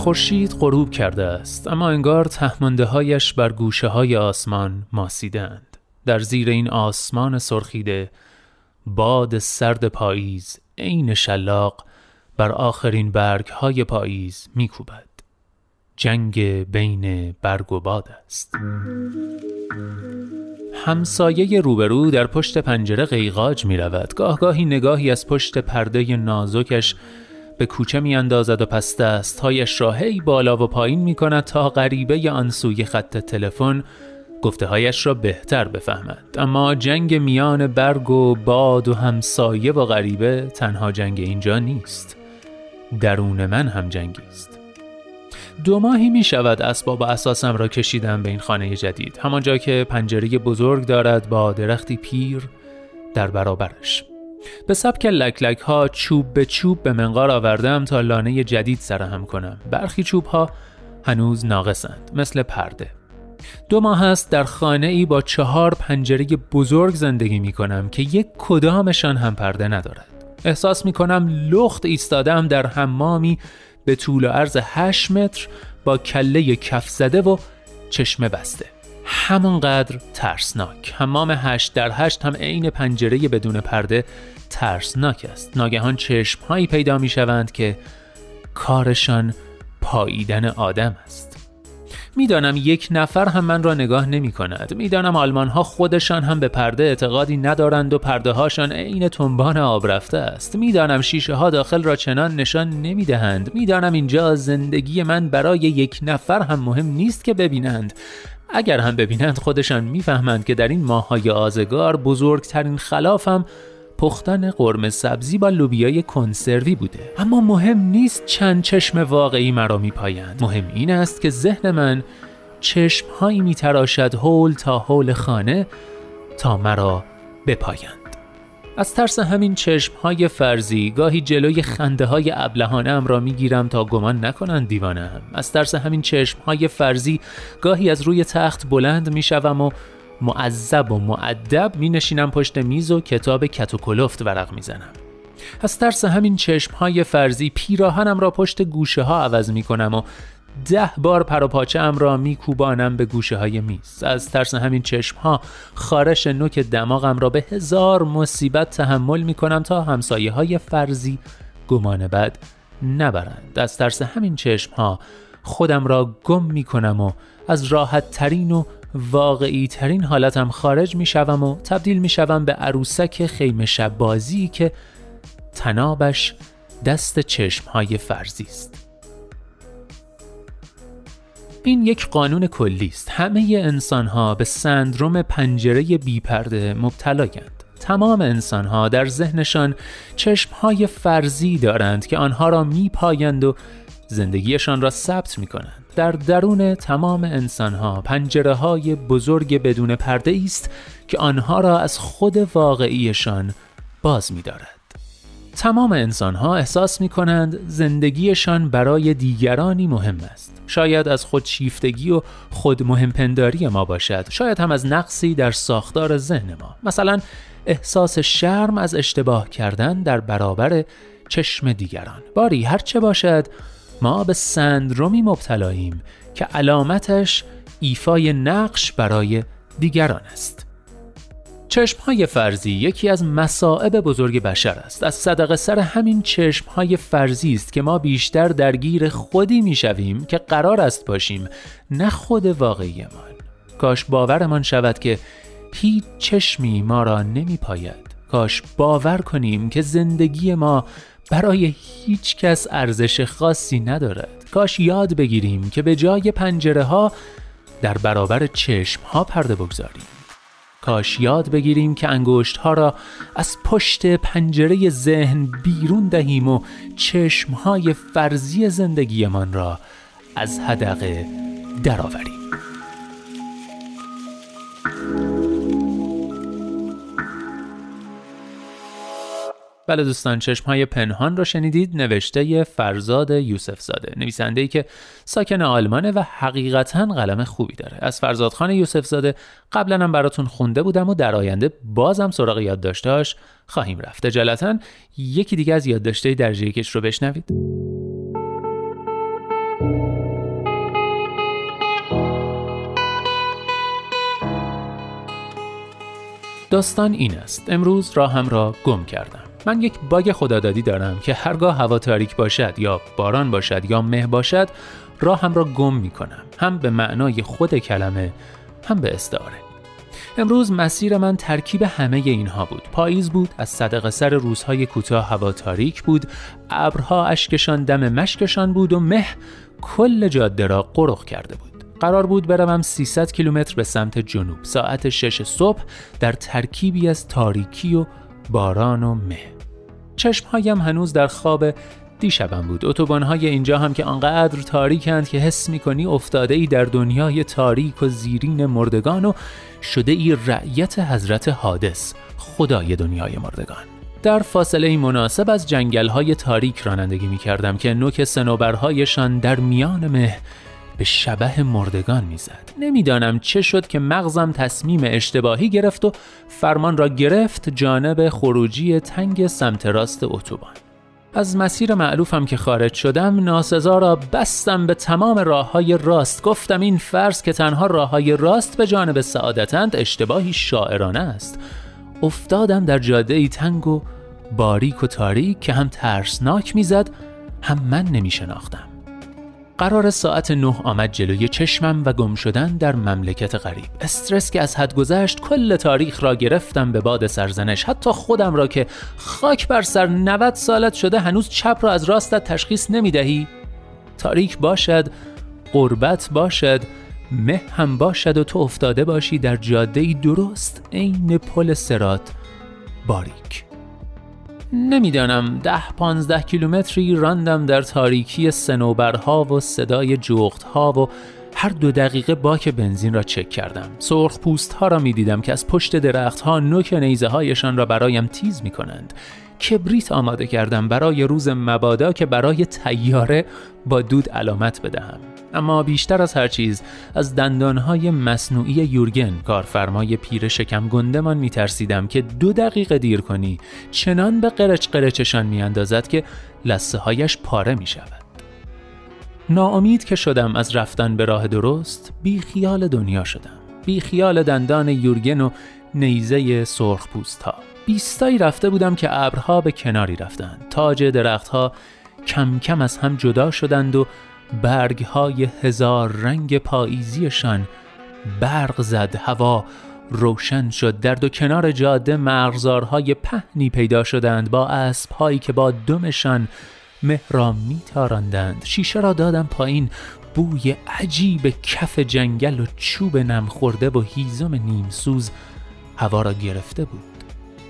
خورشید غروب کرده است اما انگار تهمانده هایش بر گوشه های آسمان ماسیدند. در زیر این آسمان سرخیده باد سرد پاییز عین شلاق بر آخرین برگ های پاییز میکوبد. جنگ بین برگ و باد است. همسایه روبرو در پشت پنجره قیقاج می رود گاهگاهی نگاهی از پشت پرده نازکش به کوچه می اندازد و پس دستهایش را هی بالا و پایین می کند تا غریبه آن سوی خط تلفن گفته هایش را بهتر بفهمد. اما جنگ میان برگ و باد و همسایه و غریبه تنها جنگ اینجا نیست. درون من هم جنگی است. دو ماهی می شود اسباب و اساسم را کشیدم به این خانه جدید. همانجا که پنجره بزرگ دارد با درختی پیر در برابرش. به سبک لکلک ها چوب به چوب به منقار آوردم تا لانه جدید سرهم کنم. برخی چوب ها هنوز ناقصند مثل پرده. دو ماه است در خانه ای با چهار پنجره بزرگ زندگی می کنم که یک کدامشان هم پرده ندارد. احساس می کنم لخت ایستادم در حمامی به طول و عرض 8 متر با کله کف زده و چشمه بسته. همانقدر ترسناک. حمام هشت در هشت هم عین پنجره بدون پرده ترسناک است. ناگهان چشم هایی پیدا می شوند که کارشان پاییدن آدم است. می‌دانم یک نفر هم من را نگاه نمی کند. می‌دانم آلمان ها خودشان هم به پرده اعتقادی ندارند و پرده هاشان عین تنبان آب رفته است. می‌دانم شیشه ها داخل را چنان نشان نمی دهند. می‌دانم اینجا زندگی من برای یک نفر هم مهم نیست که ببینند. اگر هم ببینند خودشان می‌فهمند که در این ماهای آزگار بزرگترین خلافم پختن قرمه سبزی با لوبیای کنسروی بوده. اما مهم نیست چند چشم واقعی مرا میپایند. مهم این است که ذهن من چشم هایی میتراشد هول تا هول خانه تا مرا بپایند. از ترس همین چشم های فرضی گاهی جلوی خنده های ابلهانه ام را می‌گیرم تا گمان نکنند دیوانه هم. از ترس همین چشم های فرضی گاهی از روی تخت بلند می‌شوم و معذب و معدب می نشینم پشت میز و کتاب کت و کلفت ورق می زنم. از ترس همین چشم های فرضی پیراهنم را پشت گوشه ها عوض می کنم و ده بار پروپاچه ام را می کوبانم به گوشه های میز از ترس همین چشم ها خارش نوک دماغم را به هزار مصیبت تحمل می کنم تا همسایه های فرضی گمان بد نبرند از ترس همین چشم ها خودم را گم می کنم و از راحت ترین و واقعی ترین حالتم خارج می شوم و تبدیل می شوم به عروسک خیمه شب بازی که تنابش دست چشم های فرزی است. این یک قانون کلی است. همه انسان ها به سندروم پنجره بیپرده مبتلایند. تمام انسان ها در ذهنشان چشم های فرضی دارند که آنها را می پایند و زندگیشان را ثبت می کنند. در درون تمام انسانها پنجره های بزرگ بدون پرده است که آنها را از خود واقعیشان باز می دارد. تمام انسان ها احساس می کنند زندگیشان برای دیگرانی مهم است. شاید از خودشیفتگی و خود مهمپنداری ما باشد. شاید هم از نقصی در ساختار ذهن ما. مثلا احساس شرم از اشتباه کردن در برابر چشم دیگران. باری هرچه باشد ما به سندرومی مبتلاییم که علامتش ایفای نقش برای دیگران است. چشم های فرضی یکی از مصائب بزرگ بشر است. از صدق سر همین چشم های فرضی است که ما بیشتر درگیر خودی می شویم که قرار است باشیم نه خود واقعیمان. کاش باورمان شود که هیچ چشمی ما را نمی پاید. کاش باور کنیم که زندگی ما برای هیچ کس ارزش خاصی ندارد کاش یاد بگیریم که به جای پنجره ها در برابر چشم ها پرده بگذاریم کاش یاد بگیریم که انگشت ها را از پشت پنجره ذهن بیرون دهیم و چشم های فرضی زندگیمان را از هدقه درآوریم. بله دوستان چشم های پنهان رو شنیدید. نوشته فرزاد یوسف زاده نویسنده ای که ساکن آلمانه و حقیقتا قلم خوبی داره. از فرزاد خان یوسف زاده قبلا هم براتون خونده بودم و در آینده بازم سراغ یادداشتاش خواهیم رفت. اجالتا یکی دیگه از یادداشته در کش رو بشنوید. داستان این است. امروز راهم را گم کردم. من یک باگ خدادادی دارم که هرگاه هوا تاریک باشد یا باران باشد یا مه باشد راهم را گم می کنم هم به معنای خود کلمه هم به استعاره. امروز مسیر من ترکیب همه اینها بود. پاییز بود از صدق سر روزهای کوتاه هوا تاریک بود. ابرها اشکشان دم مشکشان بود و مه کل جاده را قرق کرده بود. قرار بود بروم 300 کیلومتر به سمت جنوب. ساعت 6 صبح در ترکیبی از تاریکی و باران و مه. چشمهایم هنوز در خواب. دیشبم بود. اتوبانهای اینجا هم که آنقدر تاریکند که حس می‌کنی افتاده ای در دنیای تاریک و زیرین مردگان و شده ای رعیت حضرت حادث خدای دنیای مردگان. در فاصله مناسب از جنگل های تاریک رانندگی می کردم که نوک سنوبرهایشان در میان مه به شبه مردگان می‌زد. نمی‌دانم چه شد که مغزم تصمیم اشتباهی گرفت و فرمان را گرفت جانب خروجی تنگ سمت راست اتوبان. از مسیر معلوفم که خارج شدم ناسزا را بستم به تمام راه های راست. گفتم این فرض که تنها راه های راست به جانب سعادتند اشتباهی شاعرانه است. افتادم در جاده ای تنگ و باریک و تاریک که هم ترسناک می‌زد هم من نمی شناختم قرار ساعت نه آمد جلوی چشمم و گم شدن در مملکت غریب. استرس که از حد گذشت کل تاریخ را گرفتم به باد سرزنش. حتی خودم را که خاک بر سر 90 سالت شده هنوز چپ را از راستت تشخیص نمی دهی تاریک باشد قربت باشد مه هم باشد و تو افتاده باشی در جاده درست عین پل سرات باریک. نمی‌دانم. ده پانزده کیلومتری راندم در تاریکی سنوبرها و صدای جغتها و هر دو دقیقه باک بنزین را چک کردم. سرخ پوست ها را می دیدم که از پشت درخت ها نوک نیزه هایشان را برایم تیز می کنند کبریت آماده کردم برای روز مبادا که برای تیاره با دود علامت بدهم. اما بیشتر از هر چیز از دندانهای مصنوعی یورگن کارفرمای پیر شکم گندمان میترسیدم که دو دقیقه دیر کنی چنان به قرچ قرچشان میاندازد که لسه هایش پاره می شود. ناامید که شدم از رفتن به راه درست بی خیال دنیا شدم. بی خیال دندان یورگن و نیزه سرخ پوست ها بیستایی رفته بودم که ابرها به کناری رفتند. تاج درختها کم کم از هم جدا شدند و برگ های هزار رنگ پاییزیشان برق زد هوا روشن شد در دو کنار جاده مغزارهای پهنی پیدا شدند با اسب هایی که با دمشان مه را میتاراندند. شیشه را دادم پایین بوی عجیب کف جنگل و چوب نم خورده و هیزم نیمسوز هوا را گرفته بود.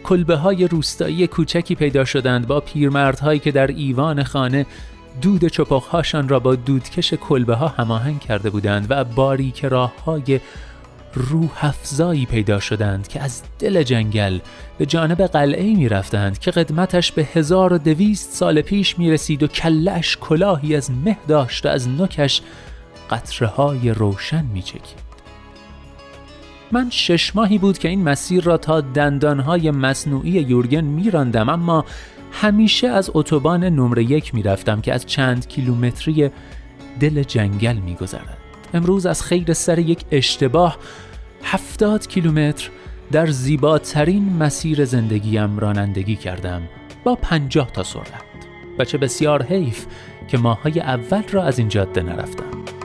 کلبه های روستایی کوچکی پیدا شدند با پیرمردهایی که در ایوان خانه دود چپاخهاشان را با دودکش کلبه ها هماهنگ کرده بودند و باریک راه های روح پیدا شدند که از دل جنگل به جانب قلعه می رفتند که قدمتش به هزار و دویست سال پیش می رسید و کلش کلاهی از مه داشت و از نکش قطره های روشن می چکید. من شش ماهی بود که این مسیر را تا دندانهای مصنوعی یورگن میراندم اما همیشه از اتوبان نمره یک می‌رفتم که از چند کیلومتری دل جنگل میگذرد. امروز از خیر سر یک اشتباه هفتاد کیلومتر در زیباترین مسیر زندگیم رانندگی کردم. با پنجاه تا سرعت. و چه بسیار حیف که ماهای اول را از این جاده نرفتم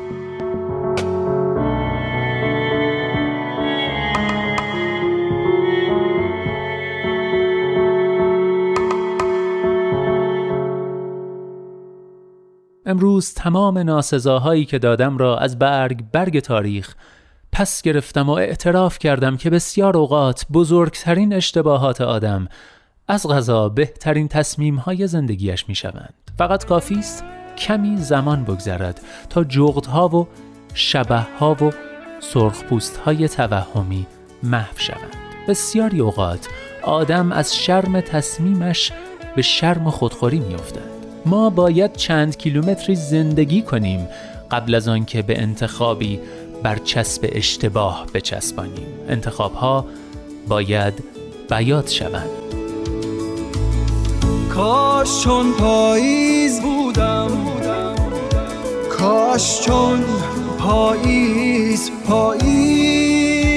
امروز تمام ناسزاهایی که دادم را از برگ برگ تاریخ پس گرفتم و اعتراف کردم که بسیار اوقات بزرگترین اشتباهات آدم از غذا بهترین تصمیم های زندگیش می شوند. فقط کافی است کمی زمان بگذرد تا جغدها و شبه ها و سرخپوست های توهمی محو شوند. بسیاری اوقات آدم از شرم تصمیمش به شرم خودخوری میافتد ما باید چند کیلومتری زندگی کنیم قبل از آنکه به انتخابی بر چسب اشتباه بچسبانیم. انتخابها باید بیات شوند. کاش چون پاییز بودم کاش چون پاییز پاییز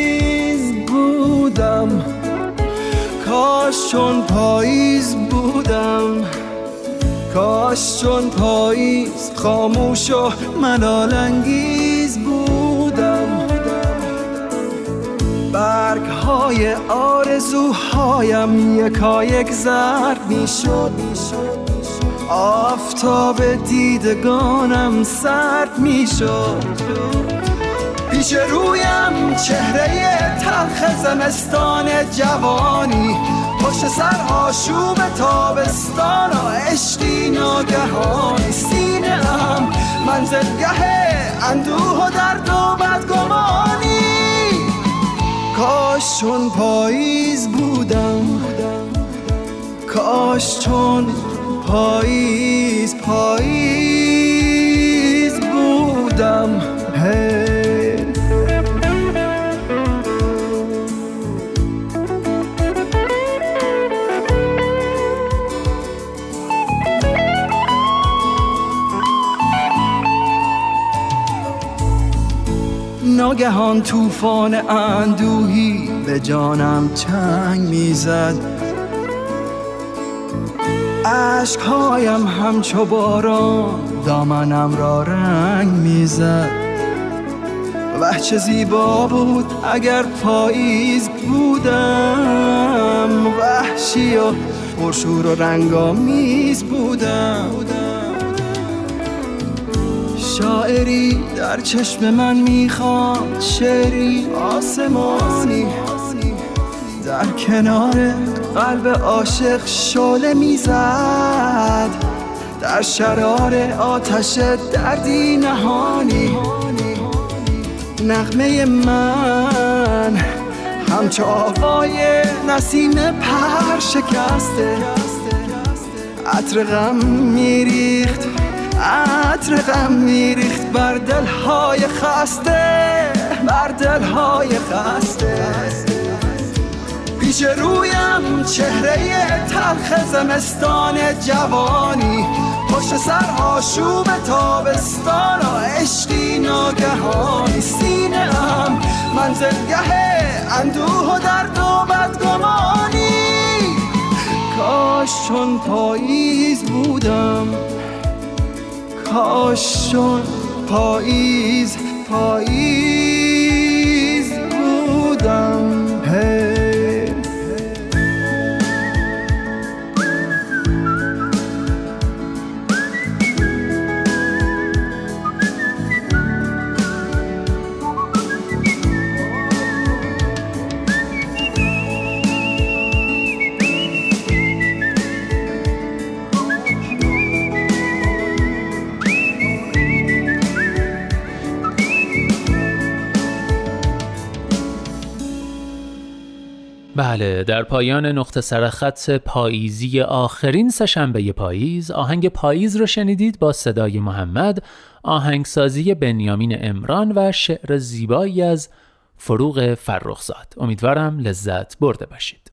بودم. کاش چون پاییز بودم. کاش چون پاییز خاموش و ملال انگیز بودم. برگ های آرزوهایم یکایک زرد می شد آفتاب دیدگانم سرد می شد پیش رویم چهره تلخ زمستان جوانی. پشت سر آشوب تابستان و عشقی ناگهانی سینه هم منزلگه اندوه و درد و بدگمانی. کاش چون پاییز بودم کاش چون پاییز پاییز. ناگهان طوفان اندوهی به جانم چنگ می‌زد. عشقهایم همچو باران دامنم را رنگ می‌زد. و چه زیبا بود اگر پاییز بودم. وحشی و پرشور و رنگامیز بودم. شاعری در چشم من می‌خواد شعری آسمانی در کنار قلب عاشق شعله می‌زد در شرار آتش دردی نهانی نغمه من همچو آوای نسیم پر شکسته عطر غم میریخت. عطر غم میریخت بر دلهای خسته بر دلهای خسته. پیش رویم چهره تلخ زمستان جوانی پشت سر آشوب تابستان و عشقی ناگهانی. سینه ام منزلگه اندوه و درد و بدگمانی. کاش چون پاییز بودم. کاش چون پاییز پاییز. بله در پایان نقطه سرخط پاییزی آخرین سهشنبه پاییز آهنگ پاییز رو شنیدید با صدای محمد آهنگسازی بنیامین امران و شعر زیبایی از فروغ فرخزاد. امیدوارم لذت برده باشید.